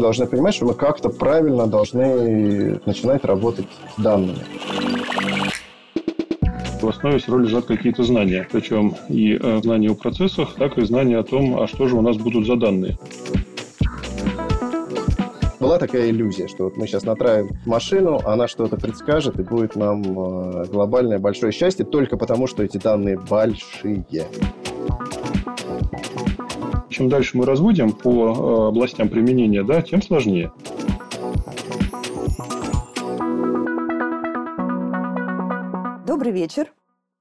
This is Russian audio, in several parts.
мы должны понимать, что мы как-то правильно должны начинать работать с данными. В основе все равно лежат какие-то знания, причем и э, знания о процессах, так и знания о том, а что же у нас будут за данные была такая иллюзия, что вот мы сейчас натравим машину, она что-то предскажет, и будет нам э, глобальное большое счастье только потому, что эти данные большие. Чем дальше мы разводим по э, областям применения, да, тем сложнее. Добрый вечер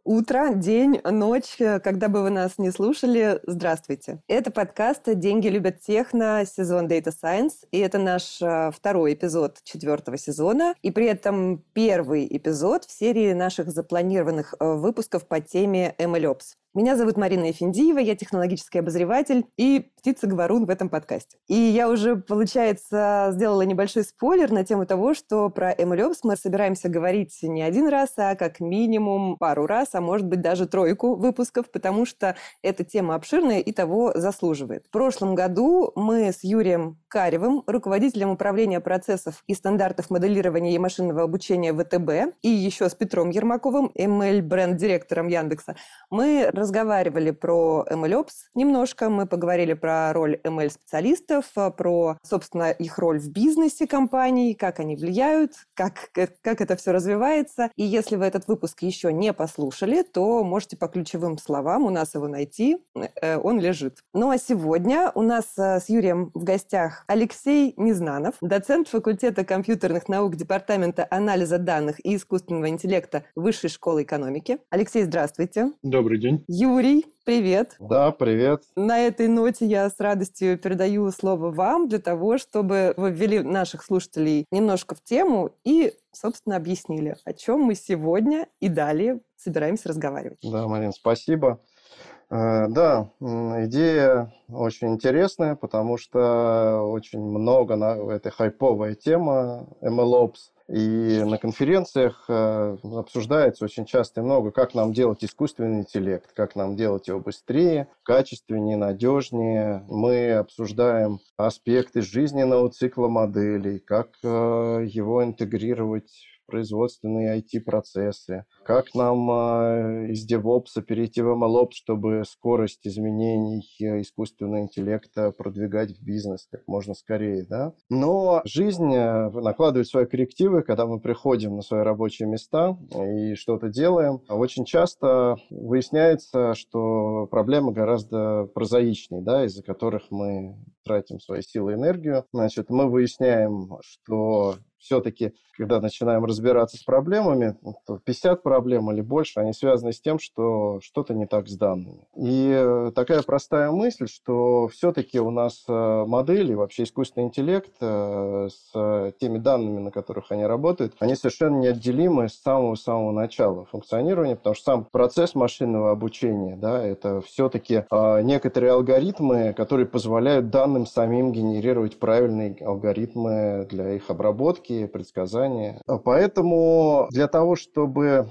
утро, день, ночь, когда бы вы нас не слушали, здравствуйте. Это подкаст «Деньги любят техно», сезон Data Science, и это наш э, второй эпизод четвертого сезона, и при этом первый эпизод в серии наших запланированных э, выпусков по теме MLOps. Меня зовут Марина Ефиндиева, я технологический обозреватель и птица-говорун в этом подкасте. И я уже, получается, сделала небольшой спойлер на тему того, что про MLOps мы собираемся говорить не один раз, а как минимум пару раз, а может быть даже тройку выпусков, потому что эта тема обширная и того заслуживает. В прошлом году мы с Юрием Каревым, руководителем управления процессов и стандартов моделирования и машинного обучения ВТБ, и еще с Петром Ермаковым, ML-бренд-директором Яндекса, мы разговаривали про MLOps немножко, мы поговорили про роль ML-специалистов, про, собственно, их роль в бизнесе компаний, как они влияют, как, как это все развивается. И если вы этот выпуск еще не послушали, то можете по ключевым словам у нас его найти, э, он лежит. Ну а сегодня у нас э, с Юрием в гостях Алексей Незнанов, доцент факультета компьютерных наук Департамента анализа данных и искусственного интеллекта Высшей школы экономики. Алексей, здравствуйте. Добрый день. Юрий, привет. Да, привет. На этой ноте я с радостью передаю слово вам для того, чтобы вы ввели наших слушателей немножко в тему и, собственно, объяснили, о чем мы сегодня и далее собираемся разговаривать. Да, Марин, спасибо. Э, да, идея очень интересная, потому что очень много на этой хайповая тема MLOps – и на конференциях э, обсуждается очень часто и много, как нам делать искусственный интеллект, как нам делать его быстрее, качественнее, надежнее. Мы обсуждаем аспекты жизненного цикла моделей, как э, его интегрировать производственные IT-процессы, как нам э, из DevOps перейти в MLOps, чтобы скорость изменений э, искусственного интеллекта продвигать в бизнес как можно скорее, да. Но жизнь э, накладывает свои коррективы, когда мы приходим на свои рабочие места и что-то делаем. Очень часто выясняется, что проблемы гораздо прозаичнее, да, из-за которых мы тратим свои силы и энергию. Значит, мы выясняем, что все-таки, когда начинаем разбираться с проблемами, 50 проблем или больше, они связаны с тем, что что-то не так с данными. И такая простая мысль, что все-таки у нас э, модели, вообще искусственный интеллект э, с теми данными, на которых они работают, они совершенно неотделимы с самого-самого начала функционирования, потому что сам процесс машинного обучения, да, это все-таки некоторые алгоритмы, которые позволяют данным самим генерировать правильные алгоритмы для их обработки, предсказания. А поэтому для того, чтобы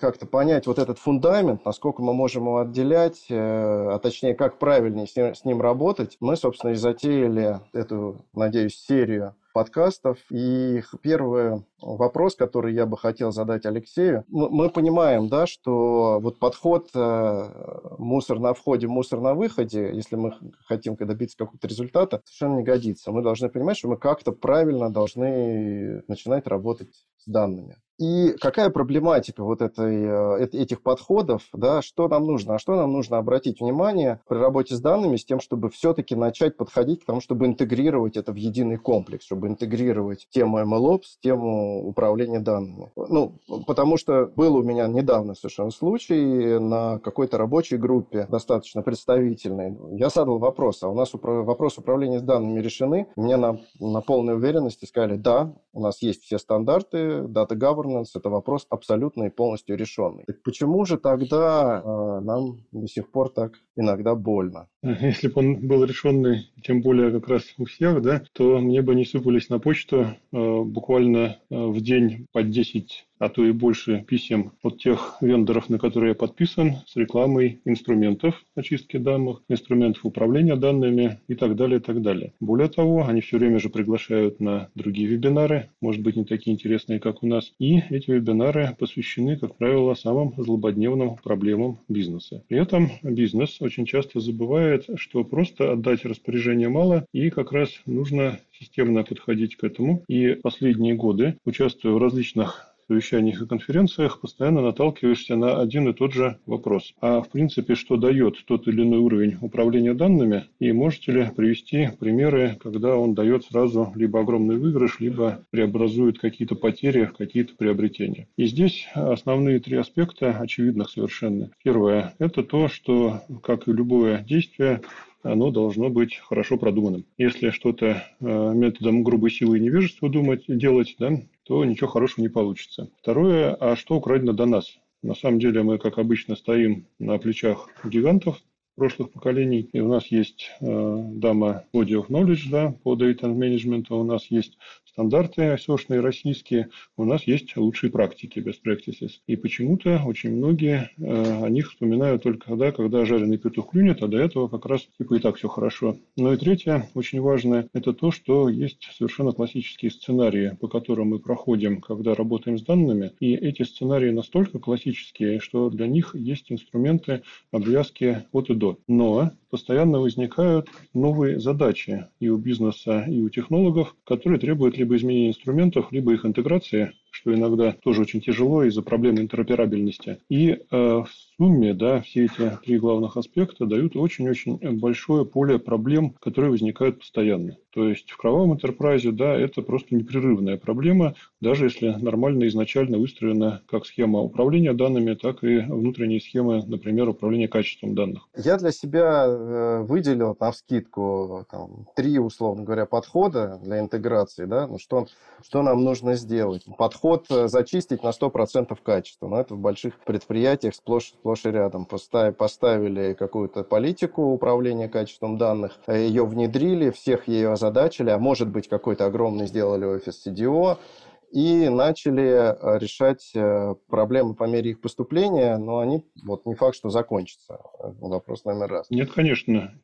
как-то понять вот этот фундамент, насколько мы можем его отделять, э, а точнее, как правильнее с ним работать, мы, собственно, и затеяли эту, надеюсь, серию подкастов. И первый вопрос, который я бы хотел задать Алексею. Мы понимаем, да, что вот подход э, мусор на входе, мусор на выходе, если мы хотим добиться какого-то результата, совершенно не годится. Мы должны понимать, что мы как-то правильно должны начинать работать с данными. И какая проблематика вот этой, э, этих подходов, да, что нам нужно? А что нам нужно обратить внимание при работе с данными с тем, чтобы все-таки начать подходить к тому, чтобы интегрировать это в единый комплекс, чтобы интегрировать тему MLOps, тему управления данными. Ну, потому что был у меня недавно совершенно случай на какой-то рабочей группе, достаточно представительной. Я задал вопрос, а у нас упра- вопрос управления данными решены? Мне на, на полной уверенности сказали, да, у нас есть все стандарты, data governance, governance – это вопрос абсолютно и полностью решенный. Так почему же тогда э, нам до сих пор так иногда больно. Если бы он был решенный, тем более как раз у всех, да, то мне бы не сыпались на почту э, буквально э, в день по 10 а то и больше писем от тех вендоров, на которые я подписан, с рекламой инструментов очистки данных, инструментов управления данными и так далее, и так далее. Более того, они все время же приглашают на другие вебинары, может быть, не такие интересные, как у нас. И эти вебинары посвящены, как правило, самым злободневным проблемам бизнеса. При этом бизнес очень часто забывает, что просто отдать распоряжение мало, и как раз нужно системно подходить к этому. И последние годы, участвуя в различных совещаниях и конференциях постоянно наталкиваешься на один и тот же вопрос. А в принципе, что дает тот или иной уровень управления данными? И можете ли привести примеры, когда он дает сразу либо огромный выигрыш, либо преобразует какие-то потери в какие-то приобретения? И здесь основные три аспекта очевидных совершенно. Первое – это то, что, как и любое действие, оно должно быть хорошо продуманным. Если что-то э, методом грубой силы и невежества думать, делать, да, то ничего хорошего не получится. Второе, а что украдено до нас? На самом деле мы, как обычно, стоим на плечах гигантов прошлых поколений. И у нас есть э, дама Body of Knowledge да, по Data Management, у нас есть стандарты ISO-шные российские, у нас есть лучшие практики, best practices. И почему-то очень многие э, о них вспоминают только тогда, когда жареный петух клюнет, а до этого как раз типа и так все хорошо. Ну и третье, очень важное, это то, что есть совершенно классические сценарии, по которым мы проходим, когда работаем с данными. И эти сценарии настолько классические, что для них есть инструменты обвязки от и до. Но постоянно возникают новые задачи и у бизнеса, и у технологов, которые требуют либо изменения инструментов, либо их интеграции, что иногда тоже очень тяжело из-за проблемы интероперабельности. И э, в сумме да, все эти три главных аспекта дают очень-очень большое поле проблем, которые возникают постоянно. То есть в кровавом интерпрайзе, да, это просто непрерывная проблема, даже если нормально изначально выстроена как схема управления данными, так и внутренние схемы, например, управления качеством данных. Я для себя э, выделил на вскидку там, три, условно говоря, подхода для интеграции. Да? Ну, что, что нам нужно сделать? Подход э, зачистить на 100% качества. Но это в больших предприятиях сплошь, сплошь и рядом. Поставили, поставили какую-то политику управления качеством данных, э, ее внедрили, всех ее озадачили, а может быть какой-то огромный сделали офис CDO, и начали э, решать э, проблемы по мере их поступления, но они вот не факт, что закончатся. Вопрос номер раз. Нет, конечно.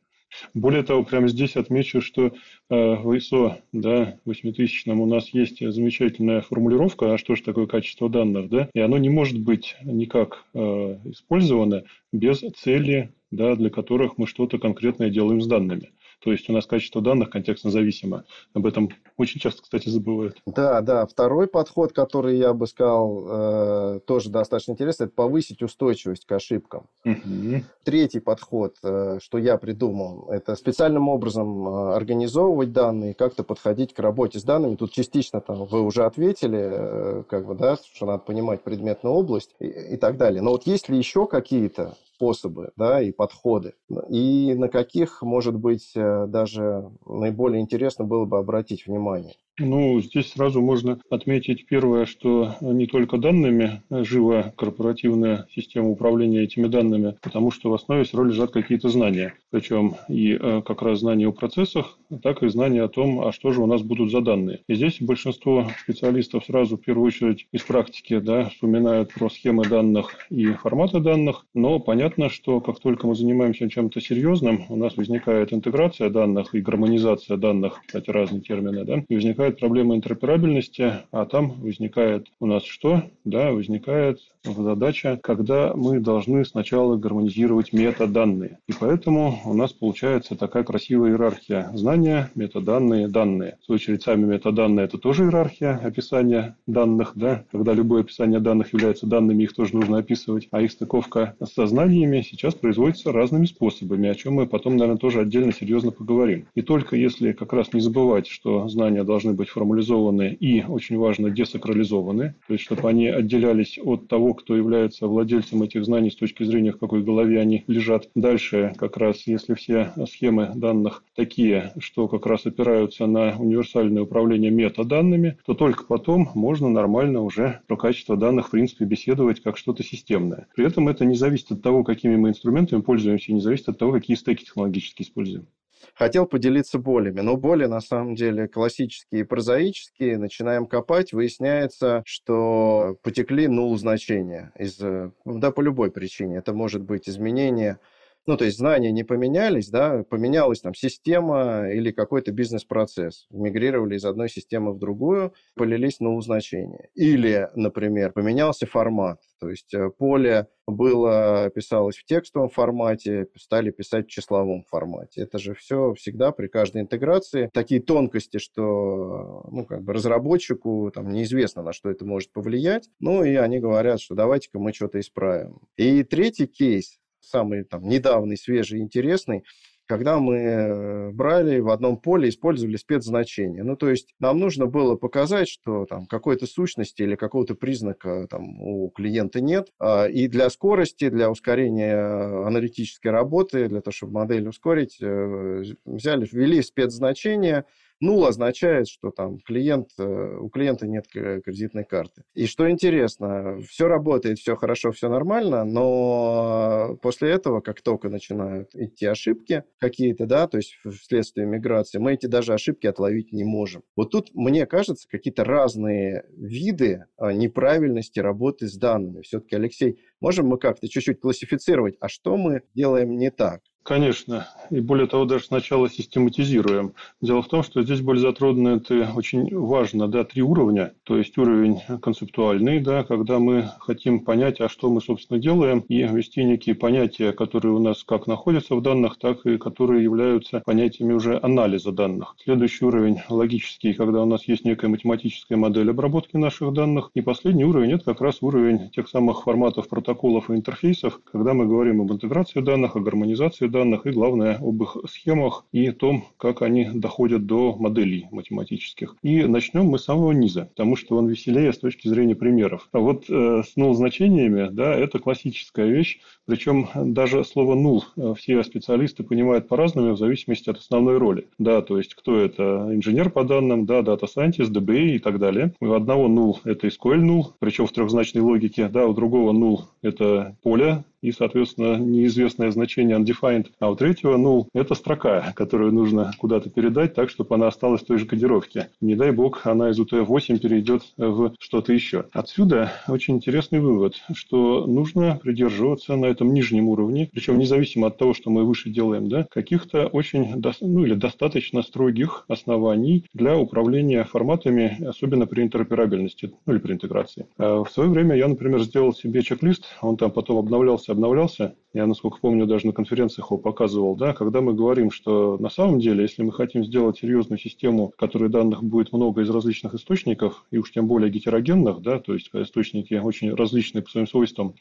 Более того, прямо здесь отмечу, что э, в ISO да, 8000 у нас есть замечательная формулировка, а что же такое качество данных, да, и оно не может быть никак использовано без цели, да, для которых мы что-то конкретное делаем с данными. То есть у нас качество данных контекстно зависимо. Об этом очень часто, кстати, забывают. Да, да. Второй подход, который я бы сказал, э, тоже достаточно интересный, это повысить устойчивость к ошибкам. Угу. Третий подход, э, что я придумал, это специальным образом э, организовывать данные, как-то подходить к работе с данными. Тут частично там вы уже ответили, э, как бы, да, что надо понимать предметную область и, и так далее. Но вот есть ли еще какие-то способы да, и подходы. И на каких, может быть, э, даже наиболее интересно было бы обратить внимание. Ну, здесь сразу можно отметить первое, что не только данными жива корпоративная система управления этими данными, потому что в основе все равно лежат какие-то знания. Причем и э, как раз знания о процессах, так и знания о том, а что же у нас будут за данные. И здесь большинство специалистов сразу в первую очередь из практики да, вспоминают про схемы данных и форматы данных, но понятно, что как только мы занимаемся чем-то серьезным, у нас возникает интеграция данных и гармонизация данных, кстати, разные термины, да, и возникает возникает проблема интероперабельности, а там возникает у нас что? Да, возникает задача, когда мы должны сначала гармонизировать метаданные. И поэтому у нас получается такая красивая иерархия знания, метаданные, данные. В свою очередь, сами метаданные – это тоже иерархия описания данных, да, когда любое описание данных является данными, их тоже нужно описывать, а их стыковка с знаниями сейчас производится разными способами, о чем мы потом, наверное, тоже отдельно серьезно поговорим. И только если как раз не забывать, что знания должны должны быть формализованы и, очень важно, десакрализованы, то есть чтобы они отделялись от того, кто является владельцем этих знаний с точки зрения, в какой голове они лежат. Дальше, как раз, если все схемы данных такие, что как раз опираются на универсальное управление метаданными, то только потом можно нормально уже про качество данных, в принципе, беседовать как что-то системное. При этом это не зависит от того, какими мы инструментами пользуемся, не зависит от того, какие стеки технологически используем. Хотел поделиться болями, но боли на самом деле классические и прозаические. Начинаем копать, выясняется, что потекли нул значения из, да, по любой причине. Это может быть изменение ну, то есть знания не поменялись, да, поменялась там система или какой-то бизнес-процесс. Мигрировали из одной системы в другую, полились на значения. Или, например, поменялся формат. То есть э, поле было, писалось в текстовом формате, стали писать в числовом формате. Это же все всегда при каждой интеграции. Такие тонкости, что ну, как бы разработчику там, неизвестно, на что это может повлиять. Ну и они говорят, что давайте-ка мы что-то исправим. И третий кейс, самый там недавний, свежий, интересный, когда мы э, брали в одном поле, использовали спецзначения. Ну, то есть нам нужно было показать, что там какой-то сущности или какого-то признака там у клиента нет. А, и для скорости, для ускорения аналитической работы, для того, чтобы модель ускорить, э, взяли, ввели спецзначения, Нул означает, что там клиент, э, у клиента нет кредитной карты. И что интересно, все работает, все хорошо, все нормально, но после этого, как только начинают идти ошибки какие-то, да, то есть вследствие миграции, мы эти даже ошибки отловить не можем. Вот тут, мне кажется, какие-то разные виды а, неправильности работы с данными. Все-таки, Алексей, можем мы как-то чуть-чуть классифицировать, а что мы делаем не так? Конечно. И более того, даже сначала систематизируем. Дело в том, что здесь более затронуто это очень важно, да, три уровня. То есть уровень концептуальный, да, когда мы хотим понять, а что мы, собственно, делаем, и ввести некие понятия, которые у нас как находятся в данных, так и которые являются понятиями уже анализа данных. Следующий уровень логический, когда у нас есть некая математическая модель обработки наших данных. И последний уровень – это как раз уровень тех самых форматов протоколов и интерфейсов, когда мы говорим об интеграции данных, о гармонизации данных и, главное, об их схемах и том, как они доходят до моделей математических. И начнем мы с самого низа, потому что он веселее с точки зрения примеров. А вот э, с null значениями, да, это классическая вещь, причем даже слово null э, все специалисты понимают по-разному в зависимости от основной роли. Да, то есть кто это? Инженер по данным, да, data scientist, DBA и так далее. У одного null это SQL null, причем в трехзначной логике, да, у другого null это поле и, соответственно, неизвестное значение undefined. А у третьего null – это строка, которую нужно куда-то передать так, чтобы она осталась в той же кодировке. Не дай бог, она из UTF-8 перейдет в что-то еще. Отсюда очень интересный вывод, что нужно придерживаться на этом нижнем уровне, причем независимо от того, что мы выше делаем, да, каких-то очень, ну или достаточно строгих оснований для управления форматами, особенно при интероперабельности, ну или при интеграции. А в свое время я, например, сделал себе чек-лист, он там потом обновлялся обновлялся. Я, насколько помню, даже на конференциях его показывал, да, когда мы говорим, что на самом деле, если мы хотим сделать серьезную систему, в которой данных будет много из различных источников, и уж тем более гетерогенных, да, то есть источники очень различные по своим свойствам,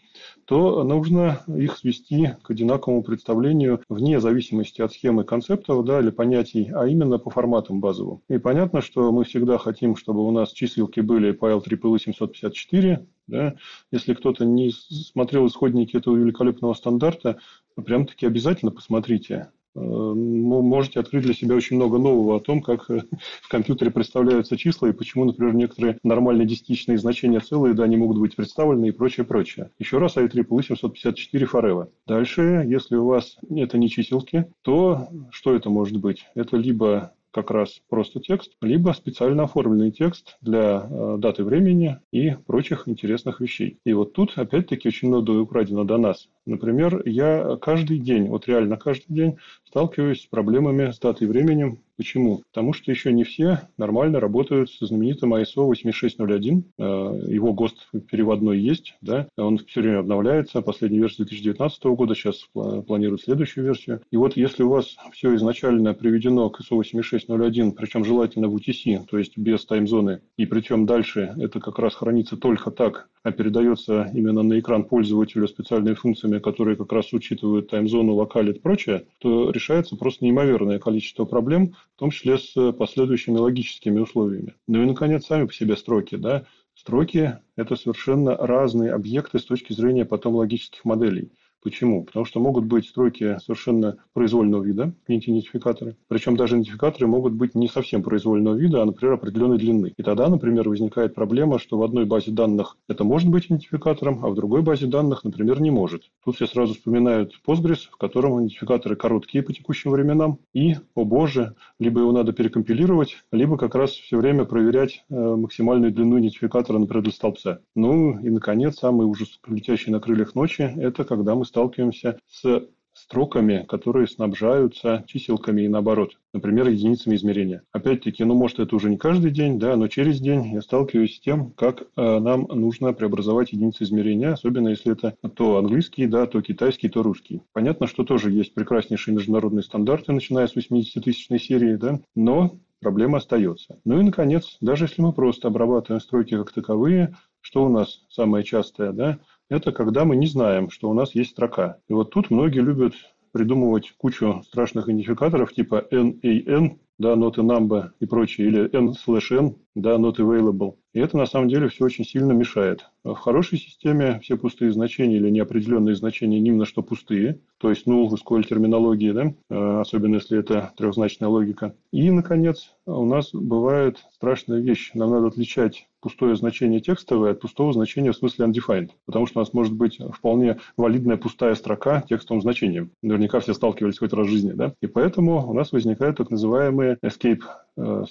то нужно их свести к одинаковому представлению вне зависимости от схемы концептов да, или понятий, а именно по форматам базовым. И понятно, что мы всегда хотим, чтобы у нас числилки были по LEEE 754, да? Если кто-то не смотрел исходники этого великолепного стандарта, прям таки обязательно посмотрите. Э, можете открыть для себя очень много нового о том, как э, в компьютере представляются числа и почему, например, некоторые нормальные десятичные значения целые, да, не могут быть представлены и прочее, прочее. Еще раз IEEE 754 Forever. Дальше, если у вас это не чиселки, то что это может быть? Это либо как раз просто текст, либо специально оформленный текст для э, даты времени и прочих интересных вещей. И вот тут, опять-таки, очень много украдено до нас. Например, я каждый день, вот реально каждый день сталкиваюсь с проблемами с датой временем Почему? Потому что еще не все нормально работают с знаменитым ISO 8601. Э, его ГОСТ переводной есть, да, он все время обновляется. Последняя версия 2019 года, сейчас планируют следующую версию. И вот если у вас все изначально приведено к ISO 8601, причем желательно в UTC, то есть без таймзоны, и причем дальше это как раз хранится только так, а передается именно на экран пользователю специальными функциями, которые как раз учитывают таймзону, локалит и прочее, то решается просто неимоверное количество проблем, в том числе с последующими логическими условиями. Ну и, наконец, сами по себе строки. Да? Строки – это совершенно разные объекты с точки зрения потом логических моделей. Почему? Потому что могут быть стройки совершенно произвольного вида, идентификаторы. Причем даже идентификаторы могут быть не совсем произвольного вида, а, например, определенной длины. И тогда, например, возникает проблема, что в одной базе данных это может быть идентификатором, а в другой базе данных, например, не может. Тут все сразу вспоминают Postgres, в котором идентификаторы короткие по текущим временам. И, о боже, либо его надо перекомпилировать, либо как раз все время проверять э, максимальную длину идентификатора, например, для столбца. Ну и, наконец, самый ужас, летящий на крыльях ночи, это когда мы сталкиваемся с строками, которые снабжаются чиселками и наоборот, например, единицами измерения. Опять-таки, ну, может, это уже не каждый день, да, но через день я сталкиваюсь с тем, как э, нам нужно преобразовать единицы измерения, особенно если это то английский, да, то китайский, то русский. Понятно, что тоже есть прекраснейшие международные стандарты, начиная с 80-тысячной серии, да, но проблема остается. Ну и, наконец, даже если мы просто обрабатываем стройки как таковые, что у нас самое частое, да, это когда мы не знаем, что у нас есть строка. И вот тут многие любят придумывать кучу страшных идентификаторов типа NAN, да, not a number и прочее, или N slash N, да, not available. И это на самом деле все очень сильно мешает. В хорошей системе все пустые значения или неопределенные значения именно что пустые, то есть null в SQL терминологии, да, э, особенно если это трехзначная логика. И, наконец, у нас бывает страшная вещь. Нам надо отличать пустое значение текстовое от пустого значения в смысле undefined. Потому что у нас может быть вполне валидная пустая строка текстовым значением. Наверняка все сталкивались хоть раз в жизни. Да? И поэтому у нас возникают так называемые escape э,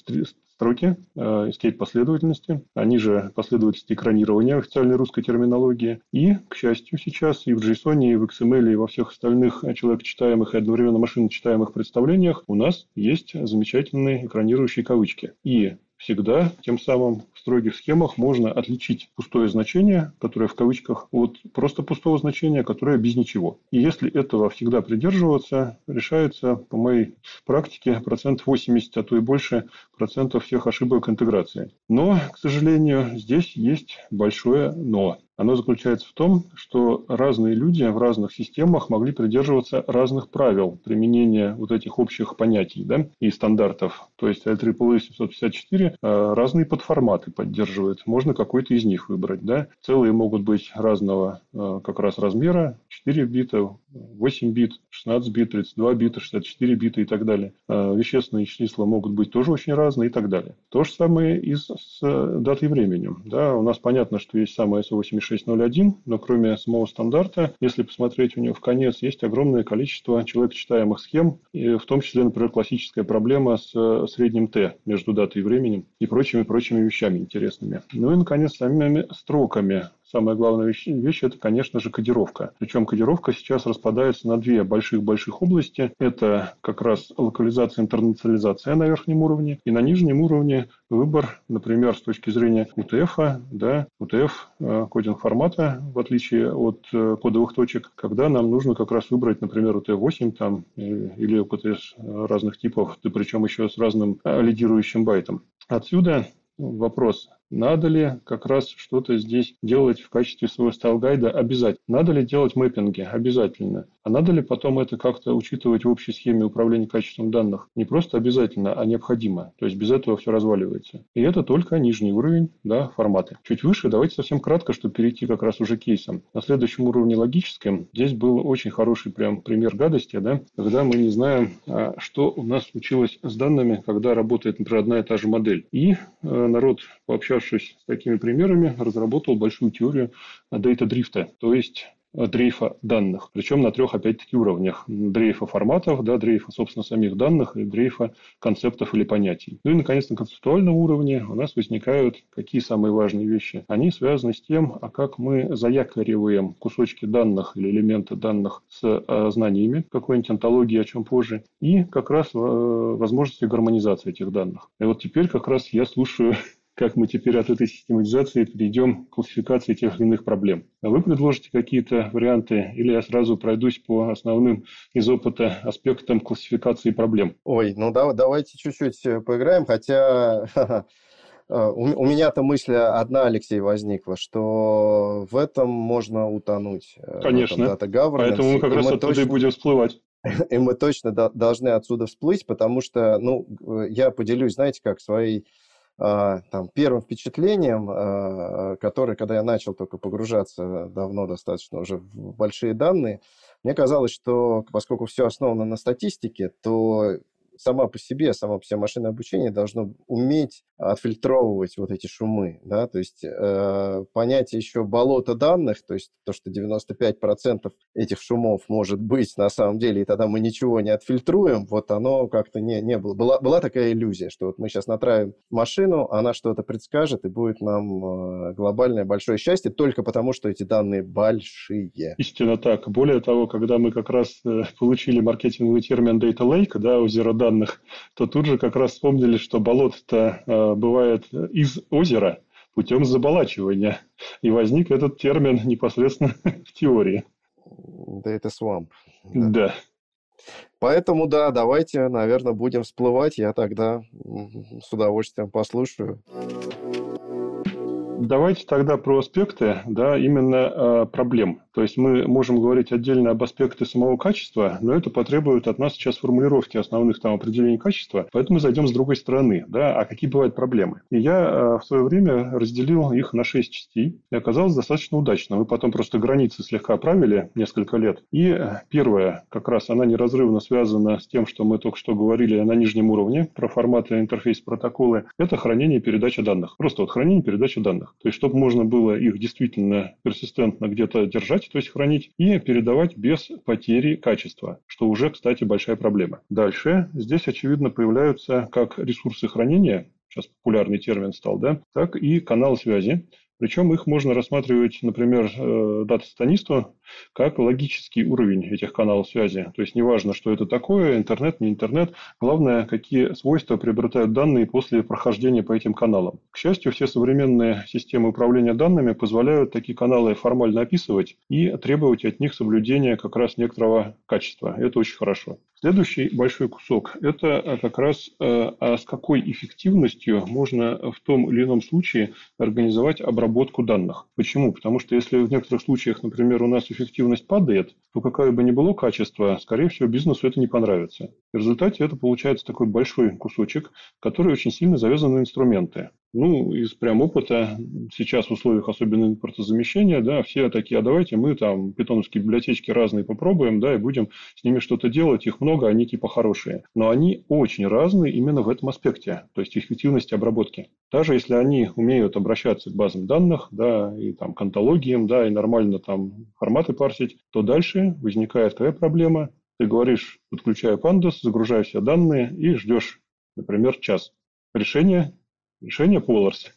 строки, э, escape последовательности. Они же последовательности экранирования официальной русской терминологии. И, к счастью, сейчас и в JSON, и в XML, и во всех остальных человекочитаемых и одновременно машиночитаемых представлениях у нас есть замечательные экранирующие кавычки. И всегда тем самым в строгих схемах можно отличить пустое значение, которое в кавычках, от просто пустого значения, которое без ничего. И если этого всегда придерживаться, решается, по моей практике, процент 80, а то и больше процентов всех ошибок интеграции. Но, к сожалению, здесь есть большое «но». Оно заключается в том, что разные люди в разных системах могли придерживаться разных правил применения вот этих общих понятий да, и стандартов. То есть IEEE 754 э, разные подформаты поддерживает. Можно какой-то из них выбрать. Да. Целые могут быть разного э, как раз размера. 4 бита, 8 бит, 16 бит, 32 бита, 64 бита и так далее. Э, вещественные числа могут быть тоже очень разные и так далее. То же самое и с, с датой и временем. Да. У нас понятно, что есть самая ISO 86 601, но кроме самого стандарта, если посмотреть у него в конец, есть огромное количество человекочитаемых схем, и в том числе, например, классическая проблема с э, средним Т между датой и временем и прочими-прочими вещами интересными. Ну и, наконец, самими строками Самая главная вещь, вещь – это, конечно же, кодировка. Причем кодировка сейчас распадается на две больших-больших области. Это как раз локализация, интернационализация на верхнем уровне. И на нижнем уровне выбор, например, с точки зрения UTF, да, UTF э, coding формата, в отличие от э, кодовых точек, когда нам нужно как раз выбрать, например, UTF-8 там, э, или UTF разных типов, да причем еще с разным лидирующим байтом. Отсюда вопрос, надо ли как раз что-то здесь делать в качестве своего стайл-гайда обязательно? Надо ли делать мэппинги? Обязательно. А надо ли потом это как-то учитывать в общей схеме управления качеством данных? Не просто обязательно, а необходимо. То есть без этого все разваливается. И это только нижний уровень да, форматы. Чуть выше давайте совсем кратко, чтобы перейти как раз уже к кейсам. На следующем уровне логическом здесь был очень хороший прям пример гадости, да, когда мы не знаем, а, что у нас случилось с данными, когда работает, например, одна и та же модель. И э, народ, пообщавшись пообщавшись с такими примерами, разработал большую теорию дейта-дрифта, то есть дрейфа данных. Причем на трех, опять-таки, уровнях. Дрейфа форматов, да, дрейфа, собственно, самих данных и дрейфа концептов или понятий. Ну и, наконец, на концептуальном уровне у нас возникают какие самые важные вещи. Они связаны с тем, а как мы заякориваем кусочки данных или элементы данных с э, знаниями, какой-нибудь антологии, о чем позже, и как раз э, возможности гармонизации этих данных. И вот теперь как раз я слушаю как мы теперь от этой систематизации перейдем к классификации тех или иных проблем. А вы предложите какие-то варианты, или я сразу пройдусь по основным из опыта аспектам классификации проблем? Ой, ну да, давайте чуть-чуть э, поиграем, хотя э, у, меня-то мысль одна, Алексей, возникла, что в этом можно утонуть. Конечно. Поэтому мы как раз оттуда точно... и будем всплывать. и мы точно должны отсюда всплыть, потому что, ну, я поделюсь, знаете, как своей там, первым впечатлением, а, которое, когда я начал только погружаться давно достаточно уже в большие данные, мне казалось, что поскольку все основано на статистике, то сама по себе, само по себе машинное обучение должно уметь отфильтровывать вот эти шумы, да, то есть э, понятие еще болота данных, то есть то, что 95% этих шумов может быть на самом деле, и тогда мы ничего не отфильтруем, вот оно как-то не, не было. Была, была такая иллюзия, что вот мы сейчас натравим машину, она что-то предскажет, и будет нам э, глобальное большое счастье только потому, что эти данные большие. Истинно так. Более того, когда мы как раз э, получили маркетинговый термин Data Lake, да, озеро данных, то тут же как раз вспомнили, что болото-то э, бывает из озера путем заболачивания. И возник этот термин непосредственно в теории. Data swamp. Да. да. Поэтому, да, давайте, наверное, будем всплывать. Я тогда с удовольствием послушаю. Давайте тогда про аспекты, да, именно э, проблем. То есть мы можем говорить отдельно об аспекте самого качества, но это потребует от нас сейчас формулировки основных там определений качества. Поэтому зайдем с другой стороны, да, а какие бывают проблемы. И я э, в свое время разделил их на шесть частей, и оказалось достаточно удачно. Мы потом просто границы слегка правили несколько лет. И э, первое, как раз она неразрывно связана с тем, что мы только что говорили на нижнем уровне про форматы интерфейс протоколы, это хранение и передача данных. Просто вот хранение и передача данных данных. То есть, чтобы можно было их действительно персистентно где-то держать, то есть хранить, и передавать без потери качества, что уже, кстати, большая проблема. Дальше здесь, очевидно, появляются как ресурсы хранения, сейчас популярный термин стал, да, так и каналы связи. Причем их можно рассматривать, например, э, дата-станисту как логический уровень этих каналов связи. То есть неважно, что это такое, интернет, не интернет. Главное, какие свойства приобретают данные после прохождения по этим каналам. К счастью, все современные системы управления данными позволяют такие каналы формально описывать и требовать от них соблюдения как раз некоторого качества. Это очень хорошо. Следующий большой кусок – это э, как раз э, а с какой эффективностью можно в том или ином случае организовать обработку данных. Почему? Потому что если в некоторых случаях, например, у нас эффективность падает, то какое бы ни было качество, скорее всего, бизнесу это не понравится. В результате это получается такой большой кусочек, который очень сильно завязан на инструменты. Ну, из прям опыта, сейчас в условиях особенно импортозамещения, да, все такие, а давайте мы там питоновские библиотечки разные попробуем, да, и будем с ними что-то делать, их много, они типа хорошие. Но они очень разные именно в этом аспекте, то есть эффективности обработки. Даже если они умеют обращаться к базам данных, да, и там к антологиям, да, и нормально там форматы парсить, то дальше возникает какая проблема? Ты говоришь, подключаю Pandas, загружаю все данные и ждешь, например, час. Решение решение Polars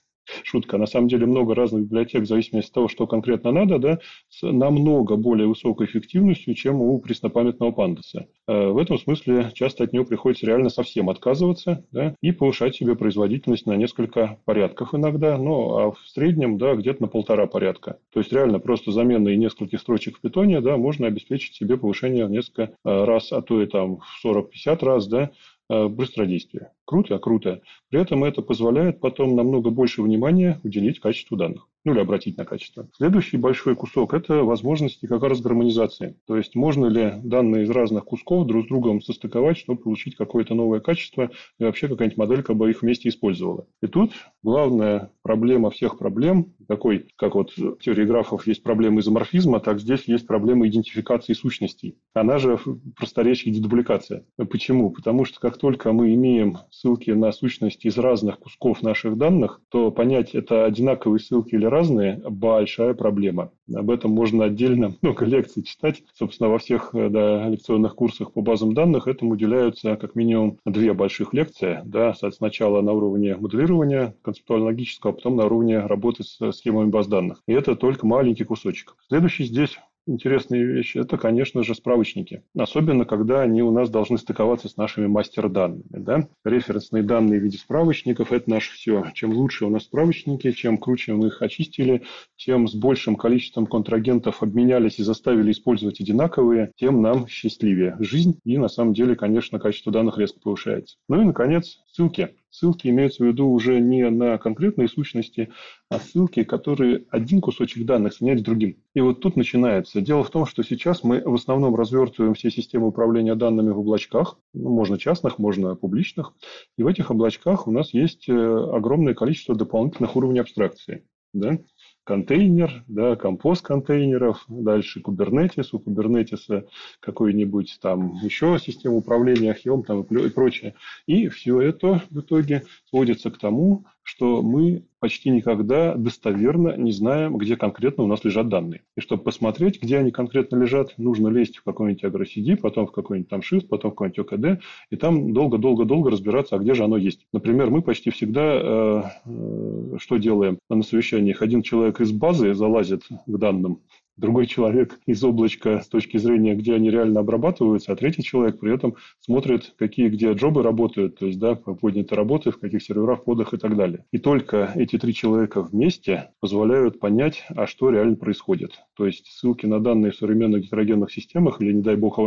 шутка. На самом деле много разных библиотек в зависимости от того, что конкретно надо, да, с намного более высокой эффективностью, чем у преснопамятного пандаса. Э, в этом смысле часто от него приходится реально совсем отказываться да, и повышать себе производительность на несколько порядков иногда, ну, а в среднем да, где-то на полтора порядка. То есть реально просто заменой нескольких строчек в питоне да, можно обеспечить себе повышение в несколько э, раз, а то и там в 40-50 раз да, э, быстродействия. Круто, круто. При этом это позволяет потом намного больше внимания уделить качеству данных. Ну, или обратить на качество. Следующий большой кусок – это возможности как раз гармонизации. То есть, можно ли данные из разных кусков друг с другом состыковать, чтобы получить какое-то новое качество, и вообще какая-нибудь моделька бы их вместе использовала. И тут главная проблема всех проблем, такой, как вот в теории графов есть проблема изоморфизма, так здесь есть проблема идентификации сущностей. Она же в просторечии дедубликация. Почему? Потому что как только мы имеем ссылки на сущности из разных кусков наших данных, то понять, это одинаковые ссылки или разные, большая проблема. Об этом можно отдельно много лекций читать. Собственно, во всех да, лекционных курсах по базам данных этому уделяются как минимум две больших лекции. Да, сначала на уровне моделирования концептуально-логического, а потом на уровне работы с схемами баз данных. И это только маленький кусочек. Следующий здесь интересные вещи, это, конечно же, справочники. Особенно, когда они у нас должны стыковаться с нашими мастер-данными. Да? Референсные данные в виде справочников – это наше все. Чем лучше у нас справочники, чем круче мы их очистили, тем с большим количеством контрагентов обменялись и заставили использовать одинаковые, тем нам счастливее жизнь. И, на самом деле, конечно, качество данных резко повышается. Ну и, наконец, ссылки. ссылки имеются в виду уже не на конкретные сущности, а ссылки, которые один кусочек данных соединяют с другим. И вот тут начинается. Дело в том, что сейчас мы в основном развертываем все системы управления данными в облачках, ну, можно частных, можно публичных. И в этих облачках у нас есть э, огромное количество дополнительных уровней абстракции. Да? Контейнер, да, компост контейнеров, дальше Kubernetes, у Kubernetes какой-нибудь там еще система управления Архивом там и прочее. И все это в итоге сводится к тому, что мы почти никогда достоверно не знаем, где конкретно у нас лежат данные. И чтобы посмотреть, где они конкретно лежат, нужно лезть в какой-нибудь AgroCD, потом в какой-нибудь там Shift, потом в какой-нибудь OKD, и там долго-долго-долго разбираться, а где же оно есть. Например, мы почти всегда э, э, что делаем на совещаниях? Один человек из базы залазит к данным, другой человек из облачка с точки зрения, где они реально обрабатываются, а третий человек при этом смотрит, какие где джобы работают, то есть, да, подняты работы, в каких серверах, подах и так далее. И только эти три человека вместе позволяют понять, а что реально происходит. То есть, ссылки на данные в современных гетерогенных системах или, не дай бог, э,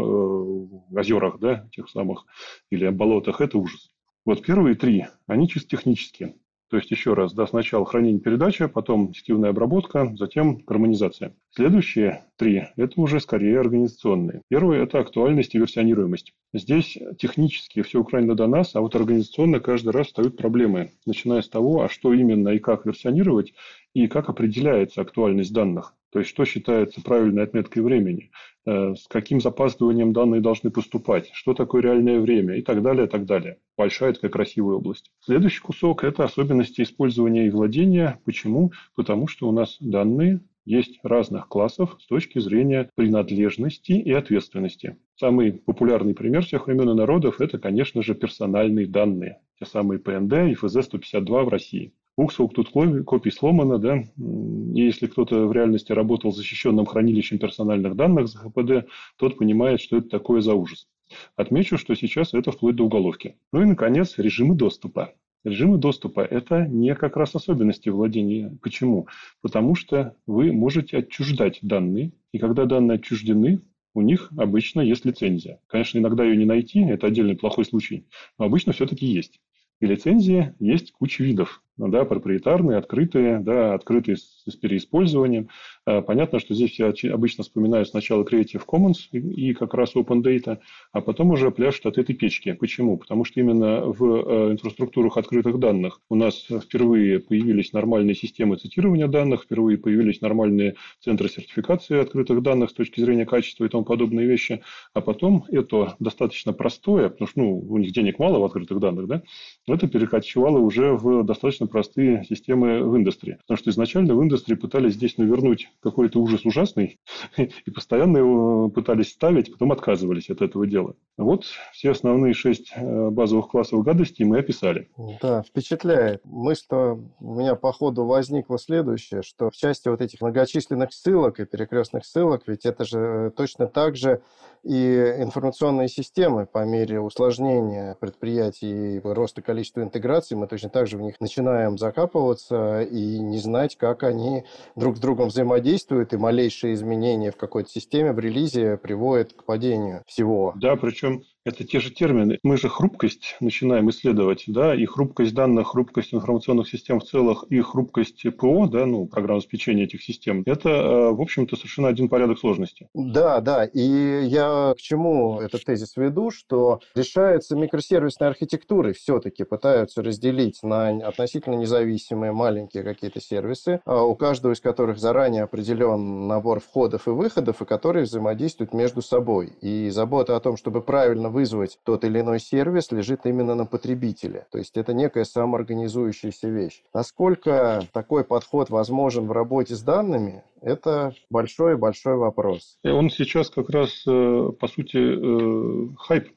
озерах, да, тех самых, или болотах, это ужас. Вот первые три, они чисто технические. То есть, еще раз, да, сначала хранение передача, потом активная обработка, затем гармонизация. Следующие три – это уже скорее организационные. Первое – это актуальность и версионируемость. Здесь технически все Украина до нас, а вот организационно каждый раз встают проблемы, начиная с того, а что именно и как версионировать, и как определяется актуальность данных. То есть, что считается правильной отметкой времени, э, с каким запаздыванием данные должны поступать, что такое реальное время и так далее, и так далее. Большая такая красивая область. Следующий кусок – это особенности использования и владения. Почему? Потому что у нас данные есть разных классов с точки зрения принадлежности и ответственности. Самый популярный пример всех времен и народов – это, конечно же, персональные данные. Те самые ПНД и ФЗ-152 в России. Ух, сколько тут копий сломано, да. И если кто-то в реальности работал защищенным хранилищем персональных данных за ХПД, тот понимает, что это такое за ужас. Отмечу, что сейчас это вплоть до уголовки. Ну и, наконец, режимы доступа. Режимы доступа – это не как раз особенности владения. Почему? Потому что вы можете отчуждать данные, и когда данные отчуждены, у них обычно есть лицензия. Конечно, иногда ее не найти, это отдельный плохой случай, но обычно все-таки есть. И лицензии есть куча видов да, проприетарные, открытые, да, открытые с, с переиспользованием. А, понятно, что здесь я обычно вспоминаю сначала Creative Commons и, и как раз Open Data, а потом уже пляшут от этой печки. Почему? Потому что именно в э, инфраструктурах открытых данных у нас впервые появились нормальные системы цитирования данных, впервые появились нормальные центры сертификации открытых данных с точки зрения качества и тому подобные вещи, а потом это достаточно простое, потому что ну, у них денег мало в открытых данных, да, это перекочевало уже в достаточно достаточно простые системы в индустрии. Потому что изначально в индустрии пытались здесь навернуть какой-то ужас ужасный и постоянно его пытались ставить, потом отказывались от этого дела. Вот все основные шесть э, базовых классов гадостей мы описали. Да, впечатляет. Мысль-то у меня по ходу возникла следующее, что в части вот этих многочисленных ссылок и перекрестных ссылок, ведь это же точно так же и информационные системы по мере усложнения предприятий и роста количества интеграций, мы точно так же в них начинаем закапываться и не знать, как они друг с другом взаимодействуют, и малейшие изменения в какой-то системе в релизе приводят к падению всего. Да, причем это те же термины. Мы же хрупкость начинаем исследовать, да, и хрупкость данных, хрупкость информационных систем в целых, и хрупкость ПО, да, ну, программ обеспечения этих систем, это, э, в общем-то, совершенно один порядок сложности. Да, да, и я к чему этот тезис веду, что решается микросервисной архитектурой, все-таки пытаются разделить на относительно независимые маленькие какие-то сервисы, а у каждого из которых заранее определен набор входов и выходов, и которые взаимодействуют между собой. И забота о том, чтобы правильно вызвать тот или иной сервис, лежит именно на потребителе. То есть это некая самоорганизующаяся вещь. Насколько такой подход возможен в работе с данными, это большой-большой вопрос. Он сейчас как раз, э, по сути, э, хайп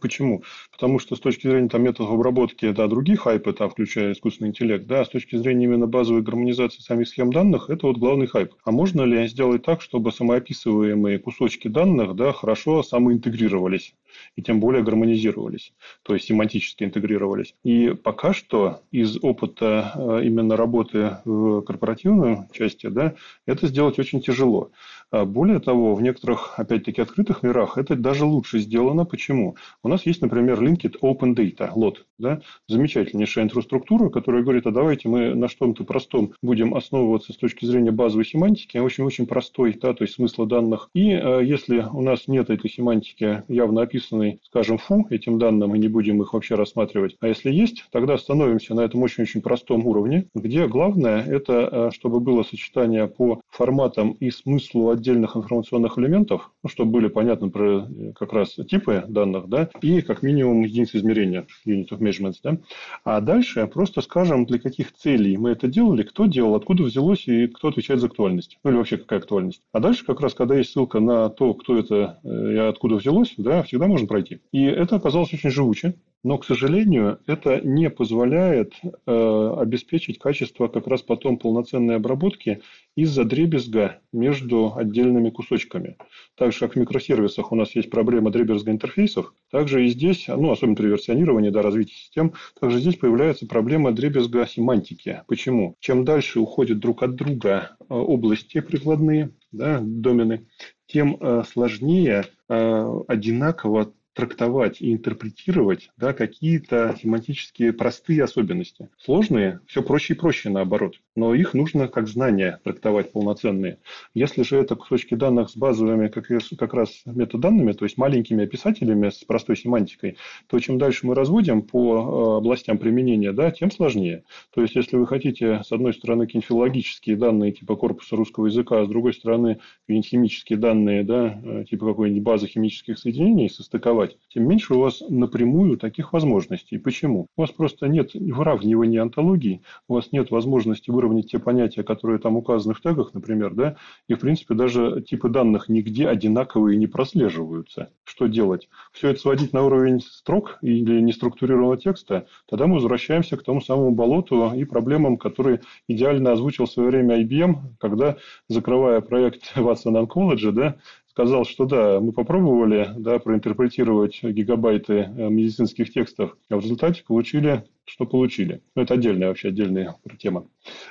Почему? Потому что с точки зрения там, методов обработки да, других хайпы, там, включая искусственный интеллект, да, с точки зрения именно базовой гармонизации самих схем данных, это вот главный хайп. А можно ли сделать так, чтобы самоописываемые кусочки данных да, хорошо самоинтегрировались? и тем более гармонизировались, то есть семантически интегрировались. И пока что из опыта э, именно работы в корпоративной части, да, это сделать очень тяжело. А более того, в некоторых, опять-таки, открытых мирах это даже лучше сделано. Почему? У нас есть, например, Linked Open Data, LOT, да, замечательнейшая инфраструктура, которая говорит, а давайте мы на что-то простом будем основываться с точки зрения базовой семантики, очень-очень простой, да, то есть смысла данных. И э, если у нас нет этой семантики явно описанной, скажем, фу, этим данным, мы не будем их вообще рассматривать, а если есть, тогда становимся на этом очень-очень простом уровне, где главное это, э, чтобы было сочетание по форматам и смыслу отдельных информационных элементов, ну, чтобы были понятны про э, как раз типы данных, да, и как минимум единицы измерения, unit of measurements, да. А дальше просто скажем, для каких целей мы это делали, кто делал, откуда взялось и кто отвечает за актуальность. Ну, или вообще какая актуальность. А дальше как раз, когда есть ссылка на то, кто это э, и откуда взялось, да, всегда можно пройти. И это оказалось очень живуче. Но, к сожалению, это не позволяет э, обеспечить качество как раз потом полноценной обработки из-за дребезга между отдельными кусочками. Так же, как в микросервисах у нас есть проблема дребезга интерфейсов, также и здесь, ну, особенно при версионировании, да, развитии систем, также здесь появляется проблема дребезга семантики. Почему? Чем дальше уходят друг от друга э, области прикладные, да, домены, тем э, сложнее э, одинаково трактовать и интерпретировать да, какие-то семантические простые особенности. Сложные все проще и проще наоборот, но их нужно как знания трактовать полноценные. Если же это кусочки данных с базовыми как, как раз метаданными, то есть маленькими описателями с простой семантикой, то чем дальше мы разводим по э, областям применения, да, тем сложнее. То есть, если вы хотите, с одной стороны, какие-нибудь филологические данные типа корпуса русского языка, а с другой стороны, какие-нибудь химические данные, да, э, типа какой-нибудь базы химических соединений состыковать, создавать, тем меньше у вас напрямую таких возможностей. Почему? У вас просто нет выравнивания антологий, у вас нет возможности выровнять те понятия, которые там указаны в тегах, например, да, и, в принципе, даже типы данных нигде одинаковые не прослеживаются. Что делать? Все это сводить на уровень строк или неструктурированного текста, тогда мы возвращаемся к тому самому болоту и проблемам, которые идеально озвучил в свое время IBM, когда, закрывая проект Watson Oncology, да, сказал, что да, мы попробовали да, проинтерпретировать гигабайты э, медицинских текстов, а в результате получили, что получили. Ну, это отдельная вообще отдельная тема.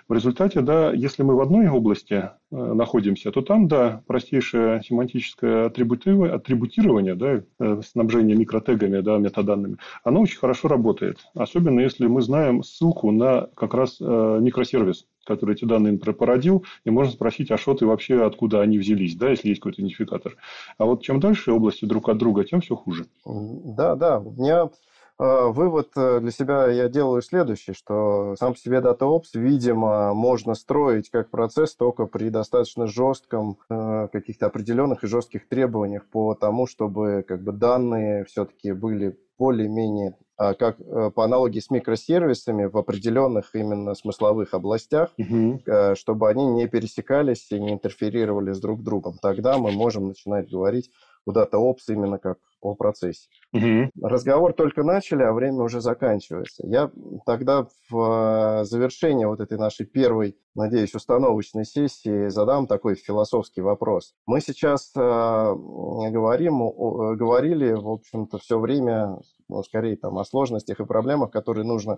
В результате, да, если мы в одной области э, находимся, то там, да, простейшее семантическое атрибутирование, да, э, снабжение микротегами, да, метаданными, оно очень хорошо работает. Особенно если мы знаем ссылку на как раз микросервис, который эти данные породил, и можно спросить, а что ты вообще, откуда они взялись, да, если есть какой-то идентификатор. А вот чем дальше области друг от друга, тем все хуже. Да, да. У меня э, вывод э, для себя я делаю следующий, что сам по себе DataOps, видимо, можно строить как процесс только при достаточно жестком, э, каких-то определенных и жестких требованиях по тому, чтобы как бы данные все-таки были более-менее как э, по аналогии с микросервисами в определенных именно смысловых областях, угу. чтобы они не пересекались и не интерферировали с друг другом. Тогда мы можем начинать говорить о DataOps именно как о процессе. Угу. Разговор только начали, а время уже заканчивается. Я тогда в э, завершение вот этой нашей первой, надеюсь, установочной сессии задам такой философский вопрос. Мы сейчас э, говорим, о, говорили, в общем-то, все время ну, скорее там о сложностях и проблемах, которые нужно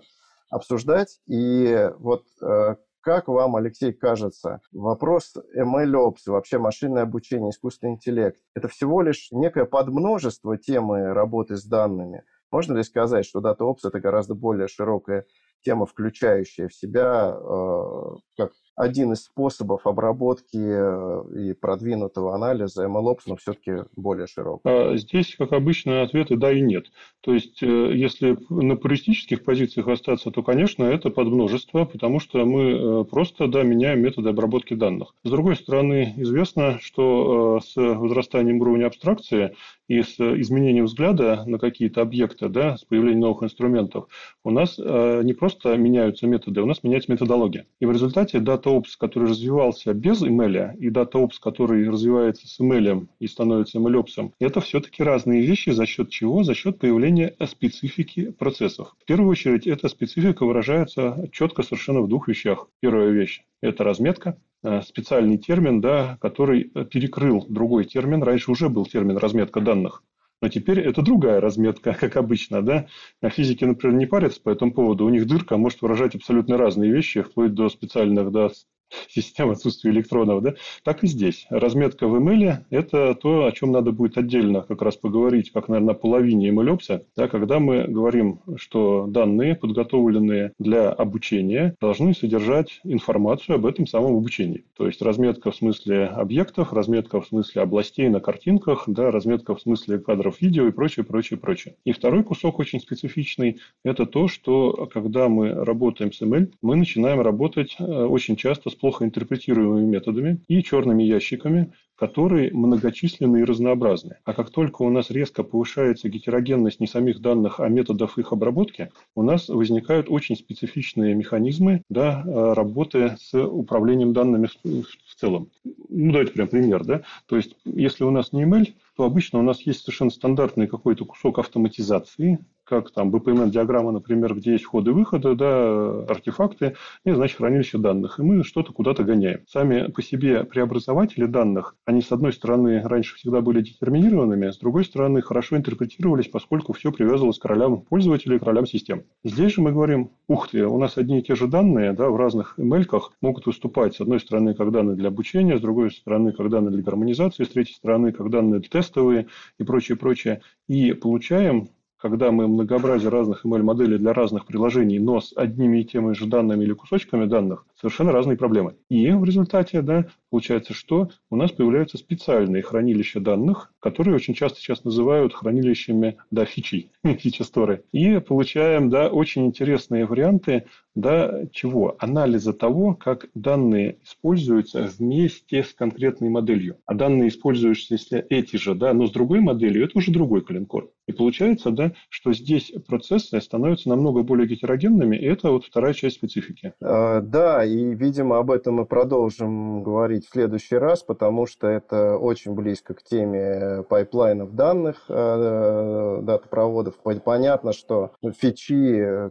обсуждать. И вот э, как вам, Алексей, кажется, вопрос MLOps, вообще машинное обучение, искусственный интеллект, это всего лишь некое подмножество темы работы с данными? Можно ли сказать, что DataOps – это гораздо более широкая тема, включающая в себя э, как один из способов обработки э, и продвинутого анализа MLOps, но все-таки более широк? А, здесь, как обычно, ответы да и нет. То есть, э, если на пуристических позициях остаться, то, конечно, это подмножество, потому что мы э, просто да, меняем методы обработки данных. С другой стороны, известно, что с возрастанием уровня абстракции и с изменением взгляда на какие-то объекты, да, с появлением новых инструментов, у нас не просто меняются методы, у нас меняется методология. И в результате DataOps, который развивался без ML, и DataOps, который развивается с ML и становится MLOps, это все-таки разные вещи. За счет чего? За счет появления специфики процессов. В первую очередь, эта специфика выражается четко совершенно в двух вещах. Первая вещь – это разметка, э, специальный термин, да, который перекрыл другой термин. Раньше уже был термин разметка данных. Но теперь это другая разметка, как обычно, да. А физики, например, не парятся по этому поводу. У них дырка может выражать абсолютно разные вещи, вплоть до специальных да, систем отсутствия электронов, да, так и здесь. Разметка в email – это то, о чем надо будет отдельно как раз поговорить, как, наверное, половине MLOps, да, когда мы говорим, что данные, подготовленные для обучения, должны содержать информацию об этом самом обучении. То есть разметка в смысле объектов, разметка в смысле областей на картинках, да, разметка в смысле кадров видео и прочее, прочее, прочее. И второй кусок очень специфичный – это то, что когда мы работаем с ML, мы начинаем работать э, очень часто с плохо интерпретируемыми методами и черными ящиками, которые многочисленны и разнообразны. А как только у нас резко повышается гетерогенность не самих данных, а методов их обработки, у нас возникают очень специфичные механизмы да, работы с управлением данными в целом. Ну, давайте прям пример. Да? То есть, если у нас не email, то обычно у нас есть совершенно стандартный какой-то кусок автоматизации, как там BPMN-диаграмма, например, где есть входы-выходы, да, артефакты, и, значит, хранилище данных. И мы что-то куда-то гоняем. Сами по себе преобразователи данных, они, с одной стороны, раньше всегда были детерминированными, с другой стороны, хорошо интерпретировались, поскольку все привязывалось к ролям пользователей, к ролям систем. Здесь же мы говорим, ух ты, у нас одни и те же данные да, в разных эмельках могут выступать, с одной стороны, как данные для обучения, с другой стороны, как данные для гармонизации, с третьей стороны, как данные тестовые и прочее, прочее. И получаем когда мы многообразие разных ML-моделей для разных приложений, но с одними и теми же данными или кусочками данных, совершенно разные проблемы. И в результате да, получается, что у нас появляются специальные хранилища данных, которые очень часто сейчас называют хранилищами да, фичей, фичи-сторы. И получаем да, очень интересные варианты да, чего? Анализа того, как данные используются вместе с конкретной моделью. А данные используются, если эти же, да, но с другой моделью, это уже другой коленкор. И получается, да, что здесь процессы становятся намного более гетерогенными, и это вот вторая часть специфики. А, да, и, видимо, об этом мы продолжим говорить в следующий раз, потому что это очень близко к теме пайплайнов данных, а, датапроводов. Понятно, что фичи,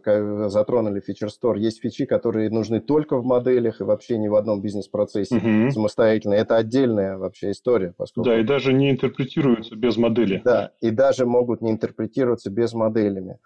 затронули feature store, есть фичи, которые нужны только в моделях и вообще ни в одном бизнес-процессе угу. самостоятельно. Это отдельная вообще история. Поскольку... Да, и даже не интерпретируются без модели. Да, и даже могут не интерпретироваться без моделями.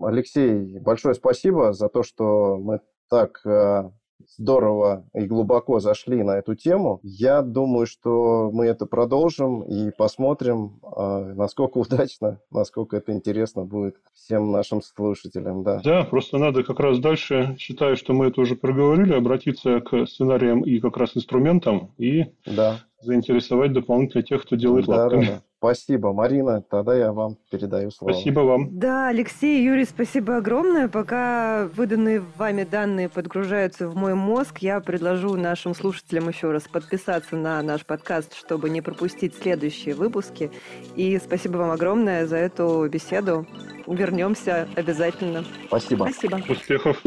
Алексей, большое спасибо за то, что мы так э, здорово и глубоко зашли на эту тему. Я думаю, что мы это продолжим и посмотрим, э, насколько удачно, насколько это интересно будет всем нашим слушателям. Да. да, просто надо как раз дальше, считаю, что мы это уже проговорили, обратиться к сценариям и как раз инструментам и да. заинтересовать дополнительно тех, кто делает да, лапками. Да, да. Спасибо, Марина. Тогда я вам передаю слово. Спасибо вам. Да, Алексей, Юрий, спасибо огромное. Пока выданные вами данные подгружаются в мой мозг, я предложу нашим слушателям еще раз подписаться на наш подкаст, чтобы не пропустить следующие выпуски. И спасибо вам огромное за эту беседу. Вернемся обязательно. Спасибо. Спасибо. Успехов.